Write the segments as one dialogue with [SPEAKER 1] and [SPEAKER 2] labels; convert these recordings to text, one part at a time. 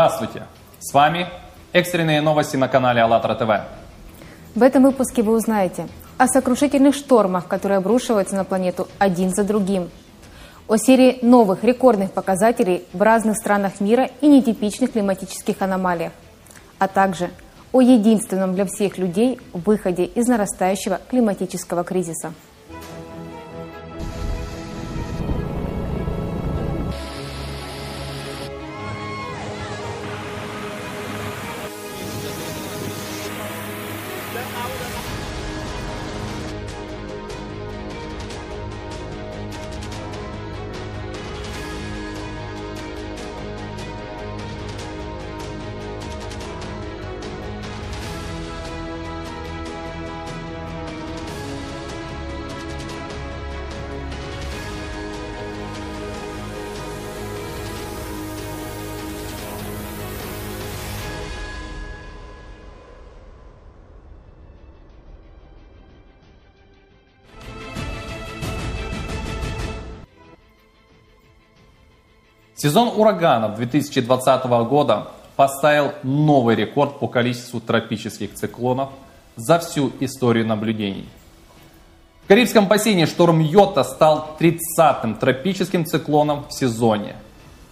[SPEAKER 1] Здравствуйте! С вами экстренные новости на канале АЛЛАТРА ТВ.
[SPEAKER 2] В этом выпуске вы узнаете о сокрушительных штормах, которые обрушиваются на планету один за другим, о серии новых рекордных показателей в разных странах мира и нетипичных климатических аномалиях, а также о единственном для всех людей выходе из нарастающего климатического кризиса.
[SPEAKER 1] Сезон ураганов 2020 года поставил новый рекорд по количеству тропических циклонов за всю историю наблюдений. В Карибском бассейне шторм Йота стал 30-м тропическим циклоном в сезоне.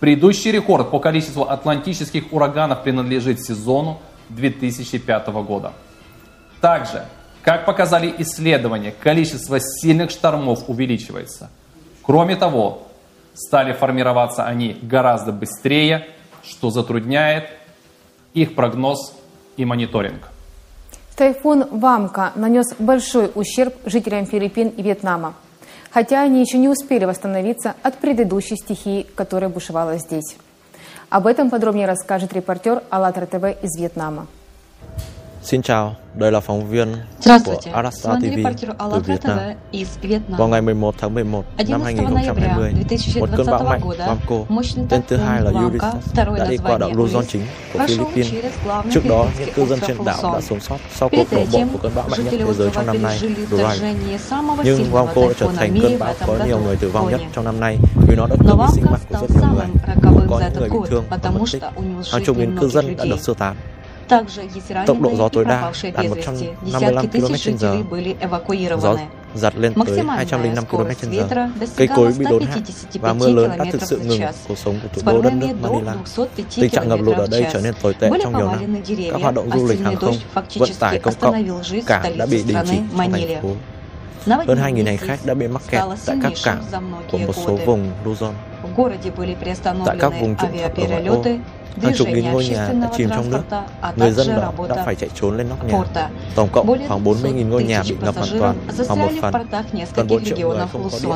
[SPEAKER 1] Предыдущий рекорд по количеству атлантических ураганов принадлежит сезону 2005 года. Также, как показали исследования, количество сильных штормов увеличивается. Кроме того, стали формироваться они гораздо быстрее, что затрудняет их прогноз и мониторинг.
[SPEAKER 2] Тайфун Вамка нанес большой ущерб жителям Филиппин и Вьетнама, хотя они еще не успели восстановиться от предыдущей стихии, которая бушевала здесь. Об этом подробнее расскажет репортер АЛЛАТРА ТВ из Вьетнама.
[SPEAKER 3] Xin chào, đây là phóng viên của Arasta TV từ Việt Nam. Vào ngày 11 tháng 11 năm 2020, một cơn bão mạnh
[SPEAKER 4] Wamco,
[SPEAKER 3] tên thứ hai là
[SPEAKER 4] Eurysas,
[SPEAKER 3] đã đi qua đảo Luzon chính của Philippines. Trước đó, những cư dân trên đảo đã sống sót sau cuộc đổ bộ của cơn bão mạnh nhất thế giới trong năm nay,
[SPEAKER 4] Dorian.
[SPEAKER 3] Nhưng Wamco đã trở thành cơn bão có nhiều người tử vong nhất trong năm nay vì nó đã cướp đi sinh mạng của rất nhiều người, có những người bị thương và mất tích. Hàng chục nghìn cư dân đã được sơ tán. Tốc độ gió tối đa đạt 155 km/h. Gió giật lên tới 205 km/h. Cây cối bị đốn hạ và mưa lớn đã thực sự ngừng cuộc sống của thủ đô đất nước Manila. Tình trạng ngập lụt ở đây trở nên tồi tệ trong nhiều năm. Các hoạt động du lịch hàng không, vận tải công cộng, cảng đã bị đình chỉ trong thành phố. Hơn 2.000 hành khách đã bị mắc kẹt tại các cảng của một số vùng Luzon. Tại các vùng trũng thấp ở ngoại ô, Hàng chục nghìn ngôi nhà đã chìm trong nước. Người dân đó đã phải chạy trốn lên nóc nhà. Tổng cộng khoảng 40.000 ngôi nhà bị ngập hoàn toàn, khoảng một phần. Gần 4 triệu người không có điện.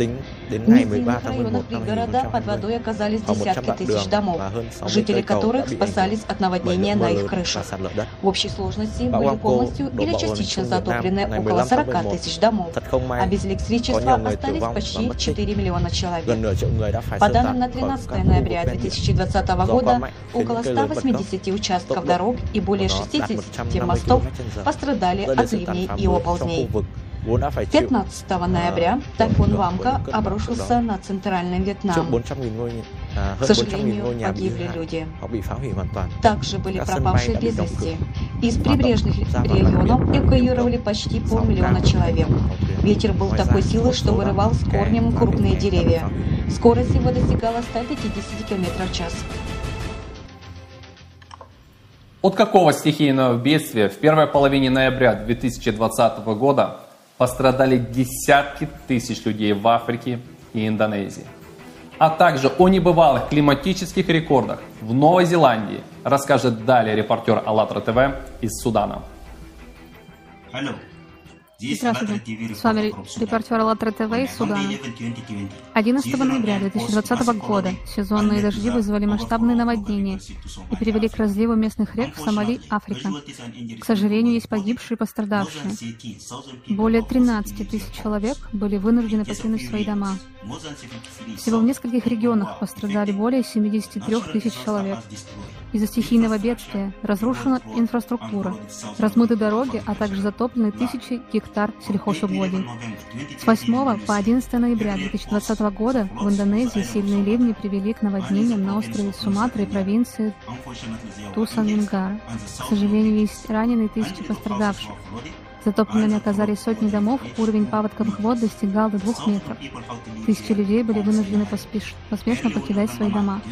[SPEAKER 3] Tính đến
[SPEAKER 4] В
[SPEAKER 3] ngày 13
[SPEAKER 4] низинных
[SPEAKER 3] tháng 11
[SPEAKER 4] районах
[SPEAKER 3] năm
[SPEAKER 4] пригорода под
[SPEAKER 3] 2020,
[SPEAKER 4] водой оказались
[SPEAKER 3] khoảng 100
[SPEAKER 4] десятки
[SPEAKER 3] đoạn đường
[SPEAKER 4] тысяч домов,
[SPEAKER 3] và hơn 60
[SPEAKER 4] жители
[SPEAKER 3] cây cầu đã
[SPEAKER 4] которых
[SPEAKER 3] bị ảnh
[SPEAKER 4] спасались от
[SPEAKER 3] bởi
[SPEAKER 4] наводнения
[SPEAKER 3] lượng mưa
[SPEAKER 4] на их
[SPEAKER 3] lớn và sạt lở đất.
[SPEAKER 4] В общей сложности
[SPEAKER 3] Bão
[SPEAKER 4] были
[SPEAKER 3] Wamco
[SPEAKER 4] полностью
[SPEAKER 3] đổ
[SPEAKER 4] или
[SPEAKER 3] bộ vào Trung Việt Nam
[SPEAKER 4] затоплены
[SPEAKER 3] ngày
[SPEAKER 4] около
[SPEAKER 3] 15 tháng
[SPEAKER 4] 40
[SPEAKER 3] 11.
[SPEAKER 4] тысяч домов,
[SPEAKER 3] Thật không may,
[SPEAKER 4] а без
[SPEAKER 3] có
[SPEAKER 4] электричества
[SPEAKER 3] nhiều người tử
[SPEAKER 4] остались
[SPEAKER 3] vong và
[SPEAKER 4] почти
[SPEAKER 3] mất tích.
[SPEAKER 4] 4 миллиона человек.
[SPEAKER 3] Gần nửa triệu người đã phải
[SPEAKER 4] По
[SPEAKER 3] sơ
[SPEAKER 4] данным
[SPEAKER 3] tán
[SPEAKER 4] на
[SPEAKER 3] khỏi
[SPEAKER 4] 13
[SPEAKER 3] các khu vực
[SPEAKER 4] ноября
[SPEAKER 3] ven biển.
[SPEAKER 4] 2020
[SPEAKER 3] Gió quá
[SPEAKER 4] года
[SPEAKER 3] mạnh
[SPEAKER 4] около
[SPEAKER 3] những cây lớn bật gốc.
[SPEAKER 4] 180 участков дорог и более
[SPEAKER 3] của nó đạt
[SPEAKER 4] 60
[SPEAKER 3] 150
[SPEAKER 4] мостов пострадали от ливней и оползней.
[SPEAKER 3] Vực vốn đã phải chịu
[SPEAKER 4] 15 ноября тайфун Вамка обрушился на центральный Вьетнам.
[SPEAKER 3] 400.000 ngôi nhà, à,
[SPEAKER 4] К
[SPEAKER 3] hơn 400.000 ngôi
[SPEAKER 4] сожалению, погибли люди. Также были пропавшие без вести. Из прибрежных регионов эвакуировали почти полмиллиона человек. Ветер был такой силы, что вырывал с корнем крупные деревья. Скорость его достигала 150 км в час.
[SPEAKER 1] От какого стихийного бедствия в первой половине ноября 2020 года пострадали десятки тысяч людей в Африке и Индонезии? А также о небывалых климатических рекордах в Новой Зеландии расскажет далее репортер АЛЛАТРА ТВ из Судана.
[SPEAKER 5] Алло.
[SPEAKER 6] Здравствуйте. С вами
[SPEAKER 5] репортер
[SPEAKER 6] АЛЛАТРА ТВ из Судана. 11 ноября 2020 года сезонные дожди вызвали масштабные наводнения и привели к разливу местных рек в Сомали, Африка. К сожалению, есть погибшие и пострадавшие. Более 13 тысяч человек были вынуждены покинуть свои дома. Всего в нескольких регионах пострадали более 73 тысяч человек. Из-за стихийного бедствия разрушена инфраструктура, размыты дороги, а также затоплены тысячи гектар сельхозугодий. С 8 по 11 ноября 2020 года в Индонезии сильные ливни привели к наводнениям на острове Суматра и провинции Тусанмингара. К сожалению, есть раненые тысячи пострадавших. Затопленными оказались сотни домов, уровень паводковых вод достигал до двух метров. Тысячи людей были вынуждены поспеш... поспешно покидать свои дома.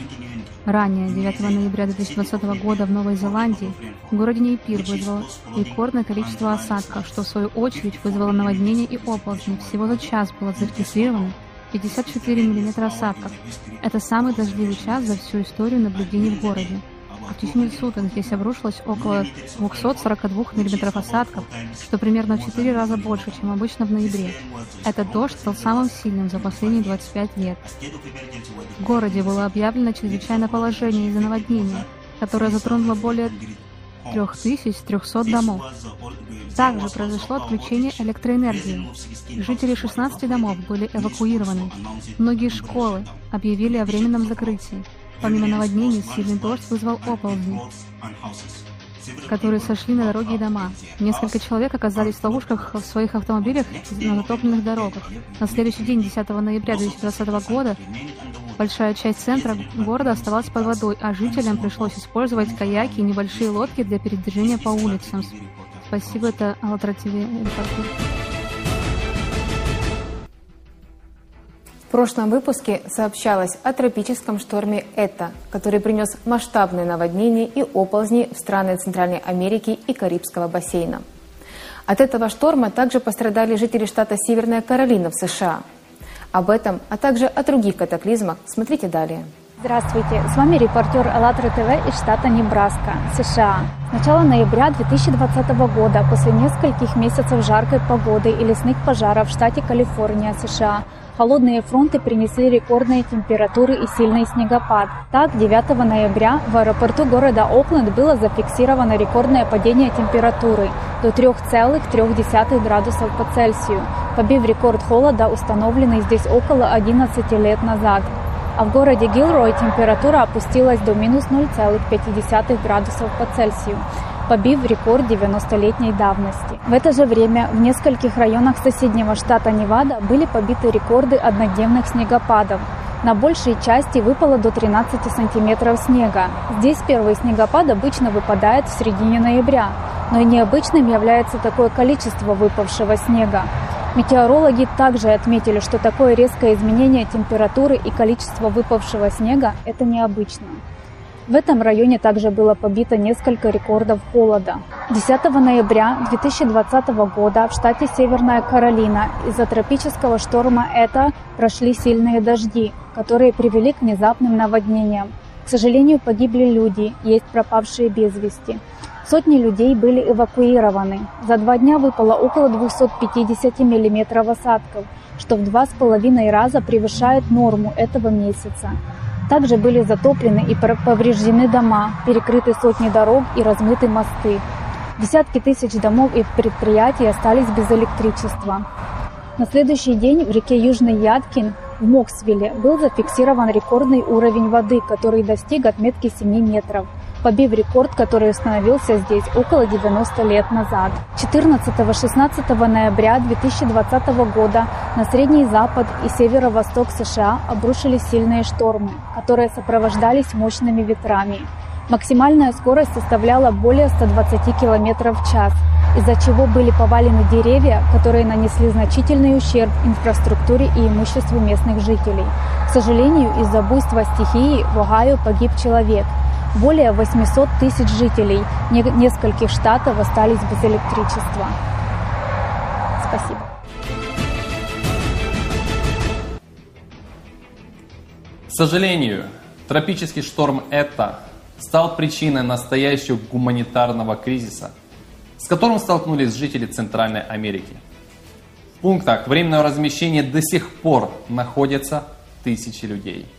[SPEAKER 6] Ранее, 9 ноября 2020 года в Новой Зеландии, в городе Нейпир вызвало рекордное количество осадков, что в свою очередь вызвало наводнение и оползни. Всего за час было зарегистрировано 54 мм осадков. Это самый дождливый час за всю историю наблюдений в городе. В течение суток здесь обрушилось около 242 мм осадков, что примерно в 4 раза больше, чем обычно в ноябре. Этот дождь стал самым сильным за последние 25 лет. В городе было объявлено чрезвычайное положение из-за наводнения, которое затронуло более 3300 домов. Также произошло отключение электроэнергии. Жители 16 домов были эвакуированы. Многие школы объявили о временном закрытии. Помимо наводнений, сильный дождь вызвал оползни, которые сошли на дороги и дома. Несколько человек оказались в ловушках в своих автомобилях на затопленных дорогах. На следующий день, 10 ноября 2020 года, большая часть центра города оставалась под водой, а жителям пришлось использовать каяки и небольшие лодки для передвижения по улицам. Спасибо, это АЛЛАТРА ТВ
[SPEAKER 2] В прошлом выпуске сообщалось о тропическом шторме «Эта», который принес масштабные наводнения и оползни в страны Центральной Америки и Карибского бассейна. От этого шторма также пострадали жители штата Северная Каролина в США. Об этом, а также о других катаклизмах смотрите далее.
[SPEAKER 7] Здравствуйте, с вами репортер АЛЛАТРА ТВ из штата Небраска, США. С начала ноября 2020 года, после нескольких месяцев жаркой погоды и лесных пожаров в штате Калифорния, США, Холодные фронты принесли рекордные температуры и сильный снегопад. Так, 9 ноября в аэропорту города Окленд было зафиксировано рекордное падение температуры до 3,3 градусов по Цельсию, побив рекорд холода, установленный здесь около 11 лет назад. А в городе Гилрой температура опустилась до минус 0,5 градусов по Цельсию побив рекорд 90-летней давности. В это же время в нескольких районах соседнего штата Невада были побиты рекорды однодневных снегопадов. На большей части выпало до 13 сантиметров снега. Здесь первый снегопад обычно выпадает в середине ноября, но и необычным является такое количество выпавшего снега. Метеорологи также отметили, что такое резкое изменение температуры и количества выпавшего снега – это необычно. В этом районе также было побито несколько рекордов холода. 10 ноября 2020 года в штате Северная Каролина из-за тропического шторма «Это» прошли сильные дожди, которые привели к внезапным наводнениям. К сожалению, погибли люди, есть пропавшие без вести. Сотни людей были эвакуированы. За два дня выпало около 250 миллиметров осадков, что в два с половиной раза превышает норму этого месяца. Также были затоплены и повреждены дома, перекрыты сотни дорог и размыты мосты. Десятки тысяч домов и предприятий остались без электричества. На следующий день в реке Южный Яткин в Моксвилле был зафиксирован рекордный уровень воды, который достиг отметки 7 метров побив рекорд, который установился здесь около 90 лет назад. 14-16 ноября 2020 года на Средний Запад и Северо-Восток США обрушились сильные штормы, которые сопровождались мощными ветрами. Максимальная скорость составляла более 120 км в час, из-за чего были повалены деревья, которые нанесли значительный ущерб инфраструктуре и имуществу местных жителей. К сожалению, из-за буйства стихии в Огайо погиб человек – более 800 тысяч жителей нескольких штатов остались без электричества. Спасибо.
[SPEAKER 1] К сожалению, тропический шторм «Это» стал причиной настоящего гуманитарного кризиса, с которым столкнулись жители Центральной Америки. В пунктах временного размещения до сих пор находятся тысячи людей –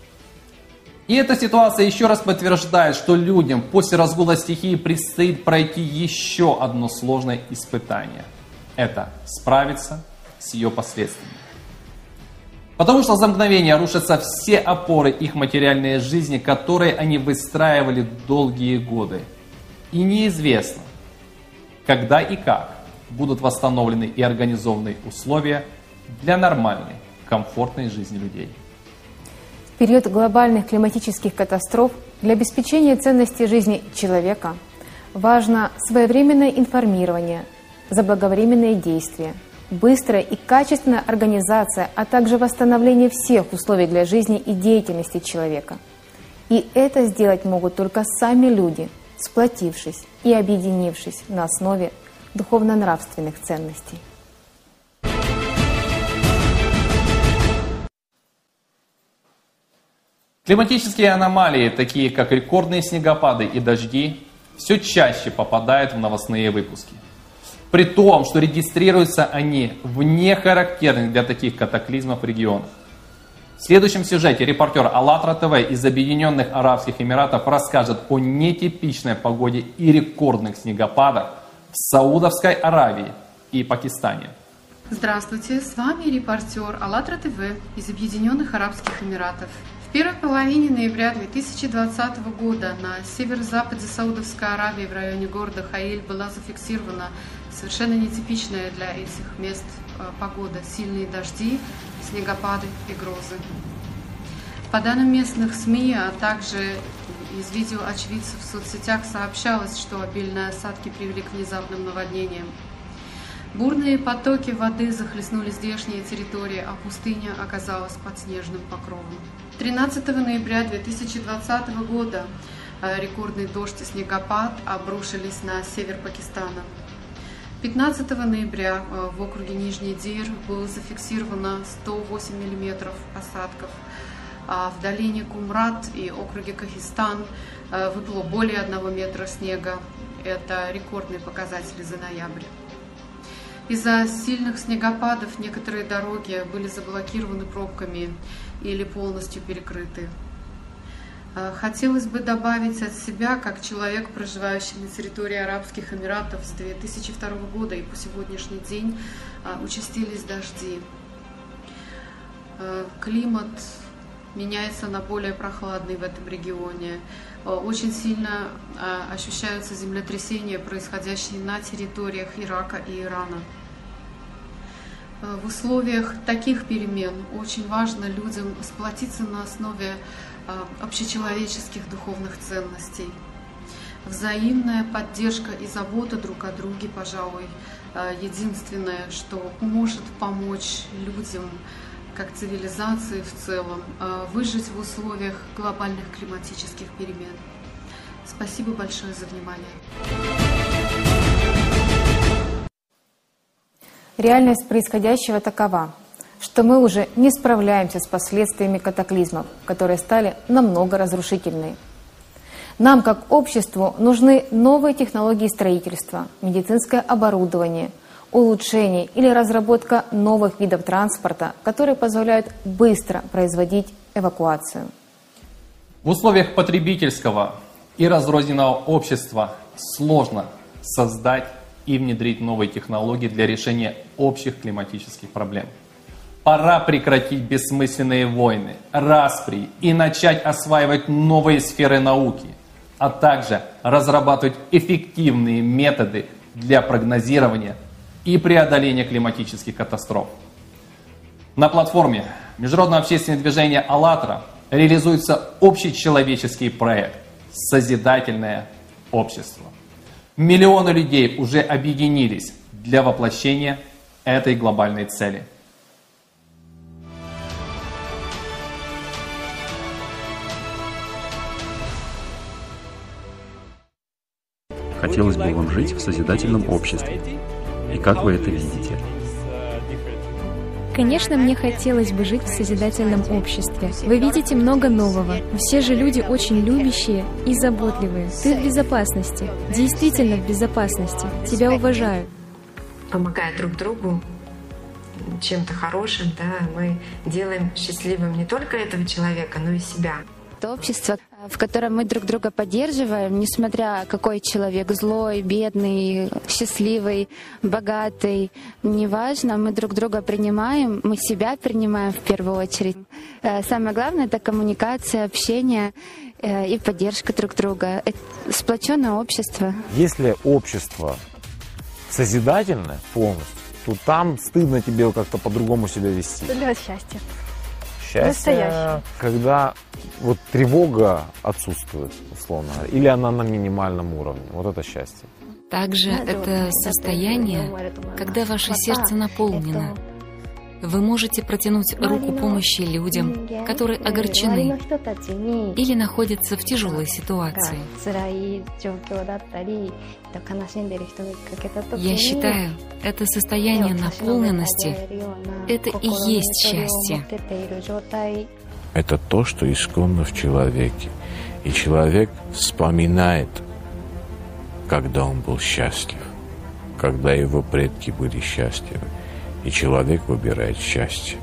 [SPEAKER 1] и эта ситуация еще раз подтверждает, что людям после разгула стихии предстоит пройти еще одно сложное испытание. Это справиться с ее последствиями. Потому что за мгновение рушатся все опоры их материальной жизни, которые они выстраивали долгие годы. И неизвестно, когда и как будут восстановлены и организованы условия для нормальной, комфортной жизни людей.
[SPEAKER 2] Период глобальных климатических катастроф для обеспечения ценности жизни человека важно своевременное информирование, заблаговременные действия – быстрая и качественная организация, а также восстановление всех условий для жизни и деятельности человека. И это сделать могут только сами люди, сплотившись и объединившись на основе духовно-нравственных ценностей.
[SPEAKER 1] Климатические аномалии, такие как рекордные снегопады и дожди, все чаще попадают в новостные выпуски – при том, что регистрируются они в нехарактерных для таких катаклизмов регионах. В следующем сюжете репортер АЛЛАТРА ТВ из Объединенных Арабских Эмиратов расскажет о нетипичной погоде и рекордных снегопадах в Саудовской Аравии и Пакистане.
[SPEAKER 8] Здравствуйте, с вами репортер АЛЛАТРА ТВ из Объединенных Арабских Эмиратов. В первой половине ноября 2020 года на северо-западе Саудовской Аравии в районе города Хаиль была зафиксирована совершенно нетипичная для этих мест э, погода. Сильные дожди, снегопады и грозы. По данным местных СМИ, а также из видео очевидцев в соцсетях сообщалось, что обильные осадки привели к внезапным наводнениям. Бурные потоки воды захлестнули здешние территории, а пустыня оказалась под снежным покровом. 13 ноября 2020 года э, рекордный дождь и снегопад обрушились на север Пакистана. 15 ноября э, в округе Нижний Дир было зафиксировано 108 мм осадков, а в долине Кумрат и округе Кахистан э, выпало более 1 метра снега. Это рекордные показатели за ноябрь. Из-за сильных снегопадов некоторые дороги были заблокированы пробками или полностью перекрыты. Э, хотелось бы добавить от себя, как человек, проживающий на территории Арабских Эмиратов с 2002 года и по сегодняшний день э, участились дожди. Э, климат меняется на более прохладный в этом регионе. Очень сильно ощущаются землетрясения, происходящие на территориях Ирака и Ирана. В условиях таких перемен очень важно людям сплотиться на основе а, общечеловеческих духовных ценностей. Взаимная поддержка и забота друг о друге, пожалуй, а, единственное, что может помочь людям, как цивилизации в целом, выжить в условиях глобальных климатических перемен. Спасибо большое за внимание.
[SPEAKER 2] Реальность происходящего такова – что мы уже не справляемся с последствиями катаклизмов, которые стали намного разрушительнее. Нам, как обществу, нужны новые технологии строительства, медицинское оборудование, улучшение или разработка новых видов транспорта, которые позволяют быстро производить эвакуацию.
[SPEAKER 1] В условиях потребительского и разрозненного общества сложно создать и внедрить новые технологии для решения общих климатических проблем. Пора прекратить бессмысленные войны, распри и начать осваивать новые сферы науки, а также разрабатывать эффективные методы для прогнозирования и преодоления климатических катастроф. На платформе Международного общественного движения «АЛЛАТРА» реализуется общечеловеческий проект «Созидательное общество». Миллионы людей уже объединились для воплощения этой глобальной цели –
[SPEAKER 9] Хотелось бы вам жить в созидательном обществе. И как вы это видите?
[SPEAKER 10] Конечно, мне хотелось бы жить в созидательном обществе. Вы видите много нового. Все же люди очень любящие и заботливые. Ты в безопасности. Действительно в безопасности. Тебя уважают.
[SPEAKER 11] Помогая друг другу, чем-то хорошим, да, мы делаем счастливым не только этого человека, но и себя.
[SPEAKER 12] Это общество в котором мы друг друга поддерживаем, несмотря какой человек злой, бедный, счастливый, богатый, неважно, мы друг друга принимаем, мы себя принимаем в первую очередь. Э, самое главное — это коммуникация, общение э, и поддержка друг друга. Это сплоченное общество.
[SPEAKER 13] Если общество созидательное полностью, то там стыдно тебе как-то по-другому себя вести.
[SPEAKER 7] Для счастья.
[SPEAKER 13] Счастье,
[SPEAKER 7] Настоящее.
[SPEAKER 13] когда вот тревога отсутствует, условно говоря, или она на минимальном уровне. Вот это счастье.
[SPEAKER 14] Также это состояние, когда ваше сердце наполнено. Вы можете протянуть руку помощи людям, которые огорчены или находятся в тяжелой ситуации. Я считаю, это состояние наполненности — это и есть счастье.
[SPEAKER 15] Это то, что исконно в человеке. И человек вспоминает, когда он был счастлив, когда его предки были счастливы. И человек выбирает счастье.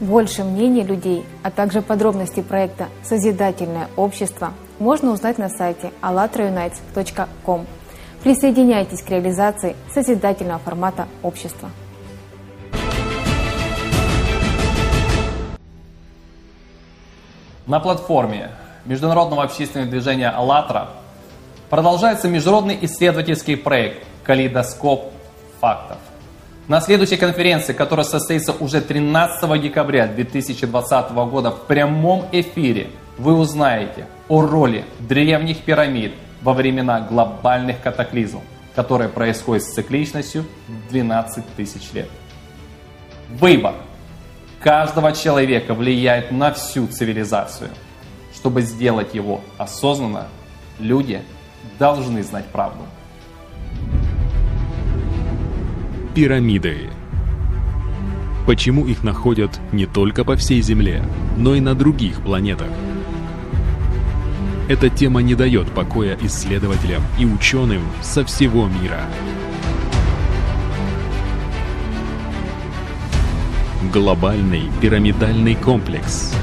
[SPEAKER 2] Больше мнений людей, а также подробности проекта «Созидательное общество» можно узнать на сайте allatraunites.com. Присоединяйтесь к реализации созидательного формата общества.
[SPEAKER 1] На платформе международного общественного движения «АЛЛАТРА» продолжается международный исследовательский проект «Калейдоскоп фактов». На следующей конференции, которая состоится уже 13 декабря 2020 года в прямом эфире, вы узнаете о роли древних пирамид во времена глобальных катаклизмов, которые происходят с цикличностью 12 тысяч лет. Выбор каждого человека влияет на всю цивилизацию. Чтобы сделать его осознанно, люди должны знать правду.
[SPEAKER 16] Пирамиды. Почему их находят не только по всей Земле, но и на других планетах? Эта тема не дает покоя исследователям и ученым со всего мира. Глобальный пирамидальный комплекс.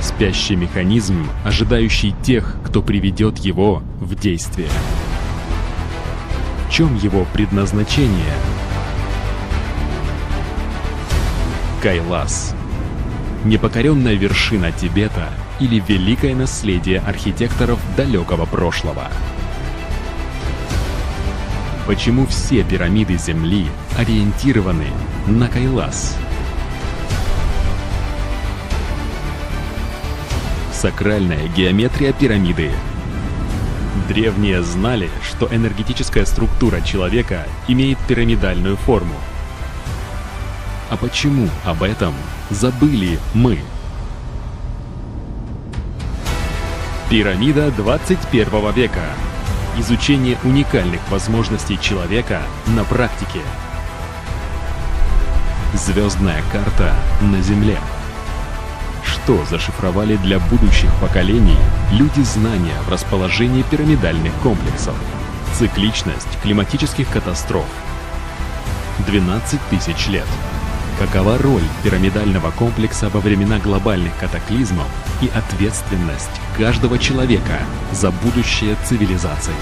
[SPEAKER 16] Спящий механизм, ожидающий тех, кто приведет его в действие. В чем его предназначение? Кайлас. Непокоренная вершина Тибета или великое наследие архитекторов далекого прошлого. Почему все пирамиды Земли ориентированы на Кайлас? Сакральная геометрия пирамиды. Древние знали, что энергетическая структура человека имеет пирамидальную форму. А почему об этом забыли мы? Пирамида 21 века. Изучение уникальных возможностей человека на практике. Звездная карта на Земле. Что зашифровали для будущих поколений люди знания в расположении пирамидальных комплексов? Цикличность климатических катастроф. 12 тысяч лет. Какова роль пирамидального комплекса во времена глобальных катаклизмов и ответственность каждого человека за будущее цивилизации?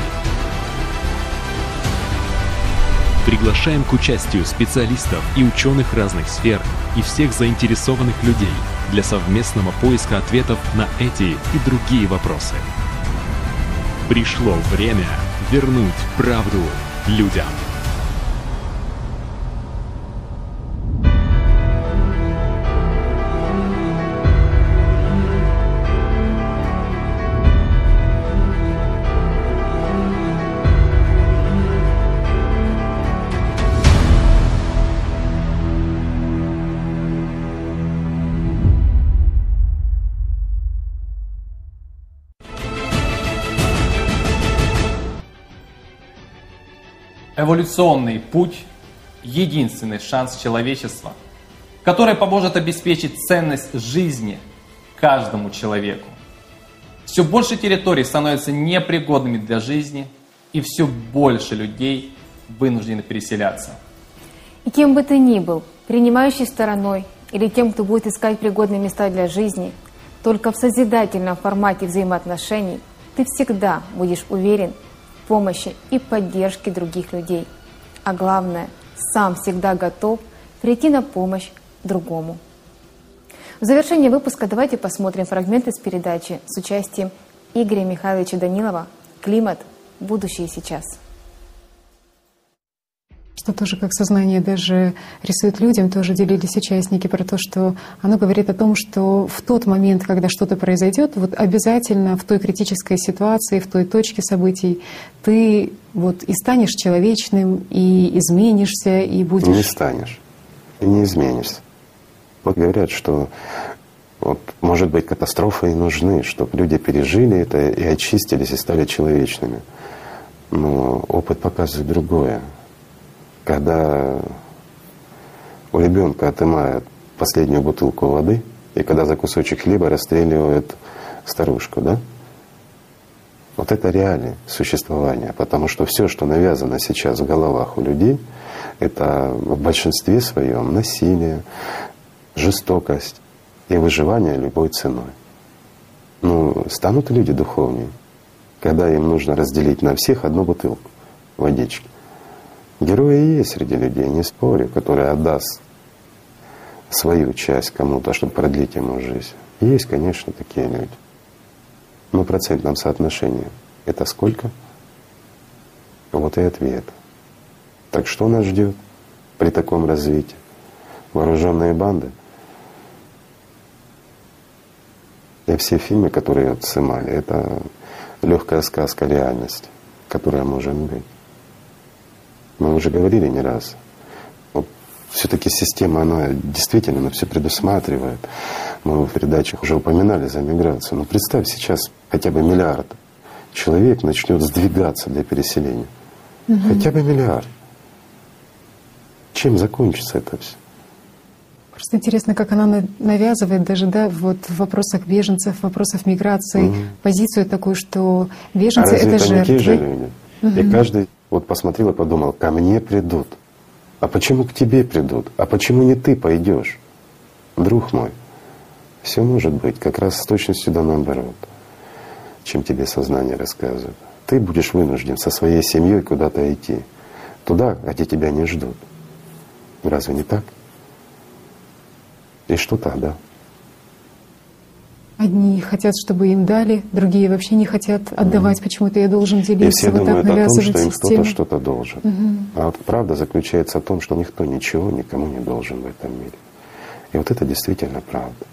[SPEAKER 16] Приглашаем к участию специалистов и ученых разных сфер и всех заинтересованных людей для совместного поиска ответов на эти и другие вопросы. Пришло время вернуть правду людям.
[SPEAKER 1] Эволюционный путь – единственный шанс человечества, который поможет обеспечить ценность жизни каждому человеку. Все больше территорий становятся непригодными для жизни, и все больше людей вынуждены переселяться.
[SPEAKER 2] И кем бы ты ни был, принимающей стороной или тем, кто будет искать пригодные места для жизни, только в созидательном формате взаимоотношений ты всегда будешь уверен в помощи и поддержке других людей. А главное, сам всегда готов прийти на помощь другому. В завершение выпуска давайте посмотрим фрагменты с передачи с участием Игоря Михайловича Данилова «Климат. Будущее сейчас».
[SPEAKER 17] Что тоже как сознание даже рисует людям, тоже делились участники про то, что оно говорит о том, что в тот момент, когда что-то произойдет, вот обязательно в той критической ситуации, в той точке событий, ты вот и станешь человечным, и изменишься, и будешь...
[SPEAKER 18] Не станешь, и не изменишься. Вот говорят, что вот, может быть, катастрофы и нужны, чтобы люди пережили это и очистились, и стали человечными. Но опыт показывает другое. Когда у ребенка отымают последнюю бутылку воды, и когда за кусочек хлеба расстреливают старушку, да? Вот это реалии существования, потому что все, что навязано сейчас в головах у людей, это в большинстве своем насилие, жестокость и выживание любой ценой. Ну, станут люди духовнее, когда им нужно разделить на всех одну бутылку водички. Герои есть среди людей, не спорю, который отдаст свою часть кому-то, чтобы продлить ему жизнь. Есть, конечно, такие люди. Но в процентном соотношении это сколько? Вот и ответ. Так что нас ждет при таком развитии? Вооруженные банды – И все фильмы, которые снимали, это легкая сказка реальности, которая может быть. Мы уже говорили не раз. Вот все-таки система, она действительно она все предусматривает. Мы в передачах уже упоминали за миграцию. Но представь сейчас хотя бы миллиард человек начнет сдвигаться для переселения. Угу. Хотя бы миллиард. Чем закончится это все?
[SPEAKER 17] Просто интересно, как она навязывает даже да, вот в вопросах беженцев, в вопросах миграции угу. позицию такую, что беженцы а это, это жертвы.
[SPEAKER 18] Угу. И каждый вот посмотрел и подумал, ко мне придут. А почему к тебе придут? А почему не ты пойдешь? Друг мой, все может быть как раз с точностью да наоборот, чем тебе сознание рассказывает. Ты будешь вынужден со своей семьей куда-то идти. Туда, где тебя не ждут. Разве не так? И что тогда?
[SPEAKER 17] Одни хотят, чтобы им дали, другие вообще не хотят отдавать, mm. почему-то я должен делиться. И
[SPEAKER 18] все вот думают так о том, что им кто-то что-то должен. Mm-hmm. А вот правда заключается в том, что никто ничего никому не должен в этом мире. И вот это действительно правда.